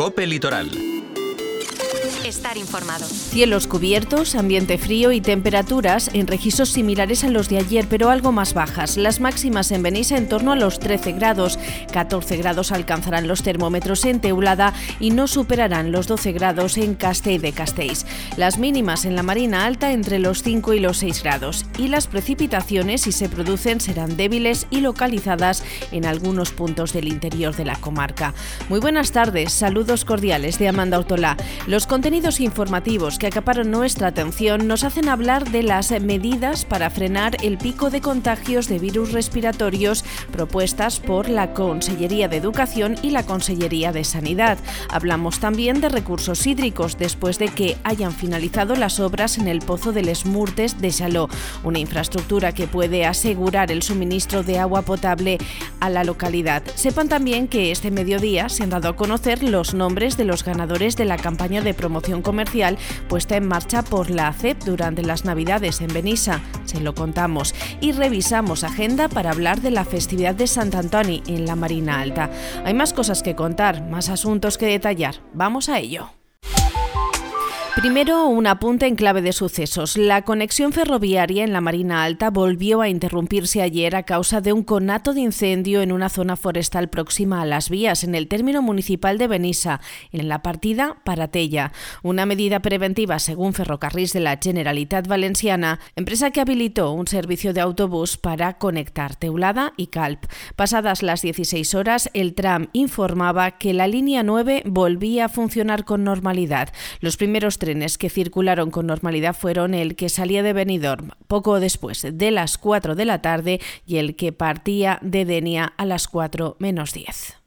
Cope Litoral estar informado. Cielos cubiertos, ambiente frío y temperaturas en registros similares a los de ayer, pero algo más bajas. Las máximas en Benissa en torno a los 13 grados. 14 grados alcanzarán los termómetros en Teulada y no superarán los 12 grados en Castell de Castells. Las mínimas en la Marina Alta entre los 5 y los 6 grados. Y las precipitaciones, si se producen, serán débiles y localizadas en algunos puntos del interior de la comarca. Muy buenas tardes, saludos cordiales de Amanda Autolá. Los contenidos informativos que acaparon nuestra atención nos hacen hablar de las medidas para frenar el pico de contagios de virus respiratorios propuestas por la Consellería de Educación y la Consellería de Sanidad. Hablamos también de recursos hídricos después de que hayan finalizado las obras en el pozo del Esmurtes de Saló, una infraestructura que puede asegurar el suministro de agua potable a la localidad. Sepan también que este mediodía se han dado a conocer los nombres de los ganadores de la campaña de promoción comercial puesta en marcha por la ACEP durante las Navidades en Benissa. Se lo contamos y revisamos agenda para hablar de la festividad de Sant Antoni en la Marina Alta. Hay más cosas que contar, más asuntos que detallar. Vamos a ello. Primero, un apunte en clave de sucesos. La conexión ferroviaria en la Marina Alta volvió a interrumpirse ayer a causa de un conato de incendio en una zona forestal próxima a las vías, en el término municipal de Benissa, en la partida Paratella. Una medida preventiva, según Ferrocarrils de la Generalitat Valenciana, empresa que habilitó un servicio de autobús para conectar Teulada y Calp. Pasadas las 16 horas, el tram informaba que la línea 9 volvía a funcionar con normalidad. Los primeros trenes que circularon con normalidad fueron el que salía de Benidorm poco después de las 4 de la tarde y el que partía de Denia a las 4 menos 10.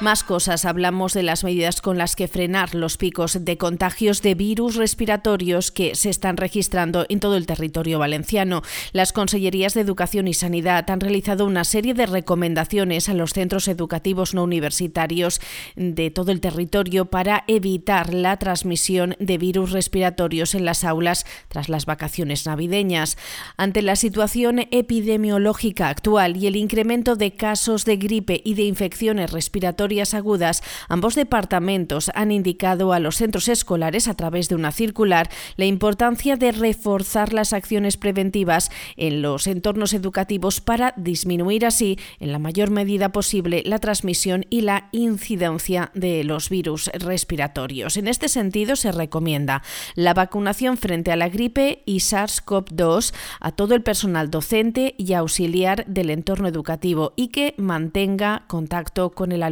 Más cosas, hablamos de las medidas con las que frenar los picos de contagios de virus respiratorios que se están registrando en todo el territorio valenciano. Las Consellerías de Educación y Sanidad han realizado una serie de recomendaciones a los centros educativos no universitarios de todo el territorio para evitar la transmisión de virus respiratorios en las aulas tras las vacaciones navideñas. Ante la situación epidemiológica actual y el incremento de casos de gripe y de infecciones respiratorias, agudas, ambos departamentos han indicado a los centros escolares a través de una circular la importancia de reforzar las acciones preventivas en los entornos educativos para disminuir así, en la mayor medida posible, la transmisión y la incidencia de los virus respiratorios. En este sentido, se recomienda la vacunación frente a la gripe y SARS-CoV-2 a todo el personal docente y auxiliar del entorno educativo y que mantenga contacto con el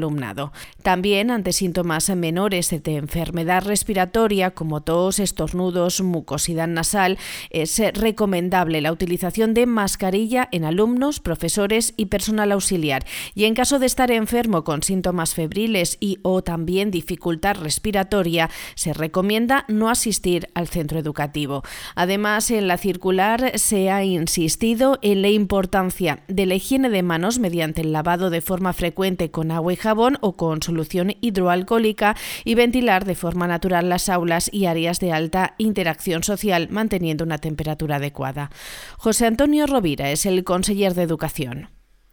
También ante síntomas menores de enfermedad respiratoria como tos, estornudos, mucosidad nasal, es recomendable la utilización de mascarilla en alumnos, profesores y personal auxiliar. Y en caso de estar enfermo con síntomas febriles y o también dificultad respiratoria, se recomienda no asistir al centro educativo. Además, en la circular se ha insistido en la importancia de la higiene de manos mediante el lavado de forma frecuente con agua y jabón o con solución hidroalcohólica y ventilar de forma natural las aulas y áreas de alta interacción social manteniendo una temperatura adecuada. José Antonio Rovira es el conseller de Educación.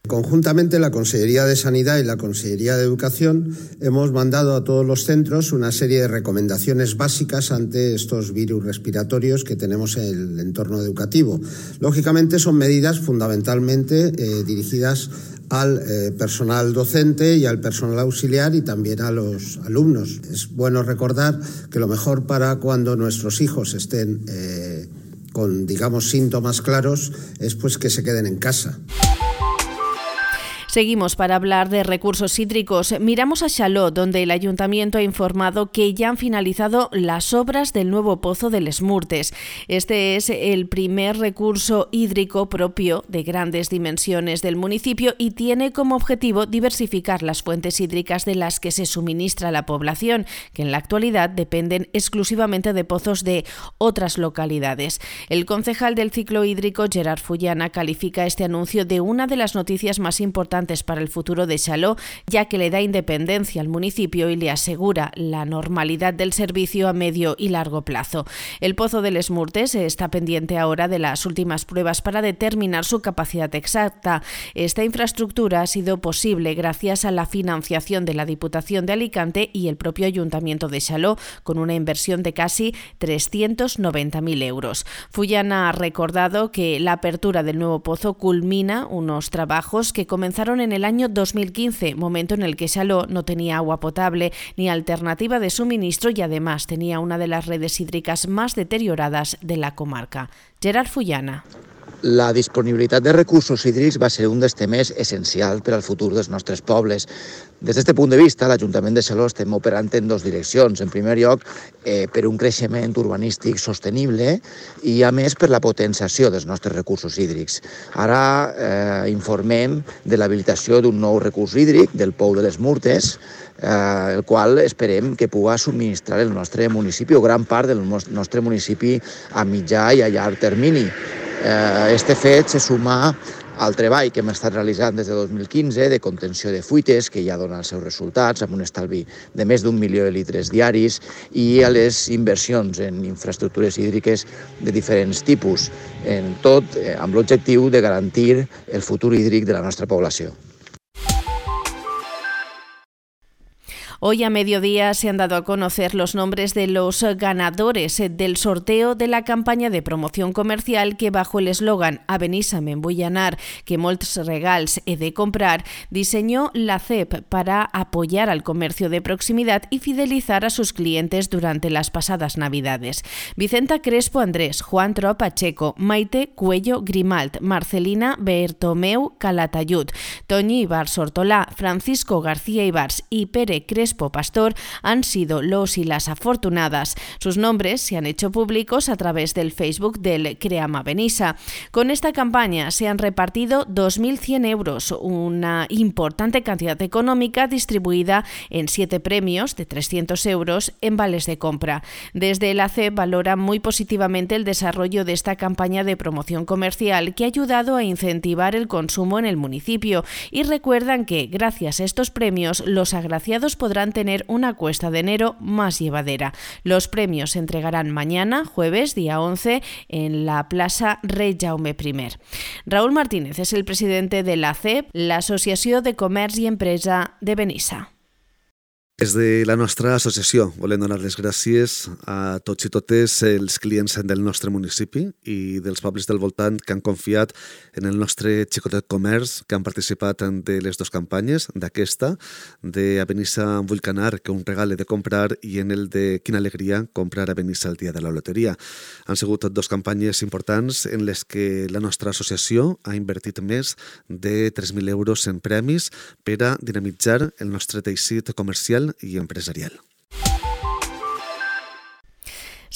Conjuntamente, la Consellería de Sanidad y la Consellería de Educación hemos mandado a todos los centros una serie de recomendaciones básicas ante estos virus respiratorios que tenemos en el entorno educativo. Lógicamente, son medidas fundamentalmente eh, dirigidas al eh, personal docente y al personal auxiliar y también a los alumnos. Es bueno recordar que lo mejor para cuando nuestros hijos estén eh, con, digamos, síntomas claros es pues que se queden en casa. Seguimos para hablar de recursos hídricos. Miramos a Chalot, donde el ayuntamiento ha informado que ya han finalizado las obras del nuevo pozo del Esmurtes. Este es el primer recurso hídrico propio de grandes dimensiones del municipio y tiene como objetivo diversificar las fuentes hídricas de las que se suministra la población, que en la actualidad dependen exclusivamente de pozos de otras localidades. El concejal del ciclo hídrico, Gerard Fullana, califica este anuncio de una de las noticias más importantes importantes para el futuro de Chaló, ya que le da independencia al municipio y le asegura la normalidad del servicio a medio y largo plazo. El Pozo del Esmurtes está pendiente ahora de las últimas pruebas para determinar su capacidad exacta. Esta infraestructura ha sido posible gracias a la financiación de la Diputación de Alicante y el propio Ayuntamiento de Chaló, con una inversión de casi 390.000 euros. Fullana ha recordado que la apertura del nuevo pozo culmina unos trabajos que comenzaron en el año 2015, momento en el que Chaló no tenía agua potable ni alternativa de suministro y además tenía una de las redes hídricas más deterioradas de la comarca. Gerard Fullana. La disponibilitat de recursos hídrics va ser un dels temes essencials per al futur dels nostres pobles. Des d'aquest punt de vista, l'Ajuntament de Saló estem operant en dues direccions. En primer lloc, eh, per un creixement urbanístic sostenible i, a més, per la potenciació dels nostres recursos hídrics. Ara eh, informem de l'habilitació d'un nou recurs hídric, del Pou de les Murtes, eh, el qual esperem que pugui subministrar el nostre municipi o gran part del nostre municipi a mitjà i a llarg termini. Eh, este fet se suma al treball que hem estat realitzant des de 2015 de contenció de fuites, que ja dona els seus resultats, amb un estalvi de més d'un milió de litres diaris, i a les inversions en infraestructures hídriques de diferents tipus, en tot eh, amb l'objectiu de garantir el futur hídric de la nostra població. Hoy a mediodía se han dado a conocer los nombres de los ganadores del sorteo de la campaña de promoción comercial que bajo el eslogan Abenísame en Bullanar, que molts regals he de comprar, diseñó la CEP para apoyar al comercio de proximidad y fidelizar a sus clientes durante las pasadas Navidades. Vicenta Crespo Andrés, Juan Tro Pacheco, Maite Cuello Grimalt, Marcelina Bertomeu Calatayud, Toñi Ibars Ortolá, Francisco García Ibars y Pere Crespo Pastor han sido los y las afortunadas. Sus nombres se han hecho públicos a través del Facebook del Creama Benissa. Con esta campaña se han repartido 2.100 euros, una importante cantidad económica distribuida en siete premios de 300 euros en vales de compra. Desde el AC valora muy positivamente el desarrollo de esta campaña de promoción comercial que ha ayudado a incentivar el consumo en el municipio y recuerdan que, gracias a estos premios, los agraciados podrán tener una cuesta de enero más llevadera. Los premios se entregarán mañana, jueves, día 11, en la Plaza Rey Jaume I. Raúl Martínez es el presidente de la CEP, la Asociación de Comercio y Empresa de Benissa. Des de la nostra associació volem donar les gràcies a tots i totes els clients del nostre municipi i dels pobles del voltant que han confiat en el nostre xicotet comerç, que han participat en de les dues campanyes, d'aquesta, de a Benissa vull canar, que un regal de comprar, i en el de quina alegria comprar a Benissa el dia de la loteria. Han sigut dues campanyes importants en les que la nostra associació ha invertit més de 3.000 euros en premis per a dinamitzar el nostre teixit comercial y empresarial.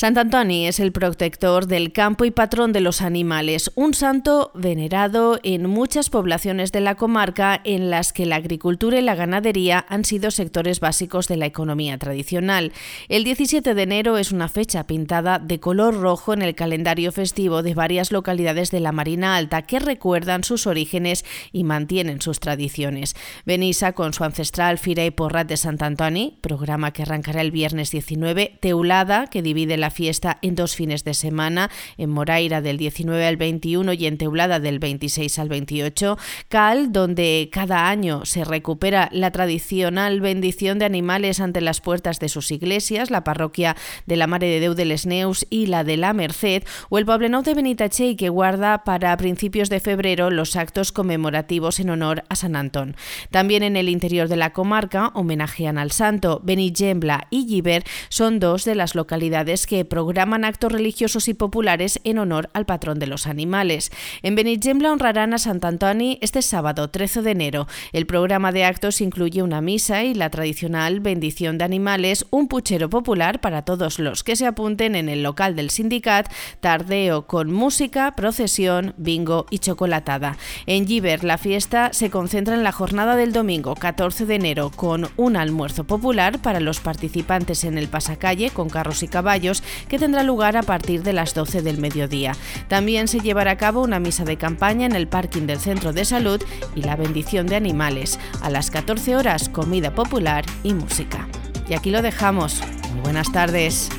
Sant Antoni es el protector del campo y patrón de los animales, un santo venerado en muchas poblaciones de la comarca en las que la agricultura y la ganadería han sido sectores básicos de la economía tradicional. El 17 de enero es una fecha pintada de color rojo en el calendario festivo de varias localidades de la Marina Alta que recuerdan sus orígenes y mantienen sus tradiciones. Benissa, con su ancestral Fira Porrat de Sant Antoni, programa que arrancará el viernes 19, Teulada, que divide la fiesta en dos fines de semana, en Moraira del 19 al 21 y en Teulada del 26 al 28, Cal, donde cada año se recupera la tradicional bendición de animales ante las puertas de sus iglesias, la parroquia de la Mare de Déu de les Neus y la de la Merced, o el Poblenou de Benitachey, que guarda para principios de febrero los actos conmemorativos en honor a San Antón. También en el interior de la comarca homenajean al santo. Benigembla y Giver son dos de las localidades que que programan actos religiosos y populares en honor al patrón de los animales. En Benigembla honrarán a Sant Antoni este sábado 13 de enero. El programa de actos incluye una misa y la tradicional bendición de animales, un puchero popular para todos los que se apunten en el local del sindicat, tardeo con música, procesión, bingo y chocolatada. En Giver la fiesta se concentra en la jornada del domingo 14 de enero con un almuerzo popular para los participantes en el pasacalle con carros y caballos que tendrá lugar a partir de las 12 del mediodía. También se llevará a cabo una misa de campaña en el parking del centro de salud y la bendición de animales. A las 14 horas, comida popular y música. Y aquí lo dejamos. Muy buenas tardes.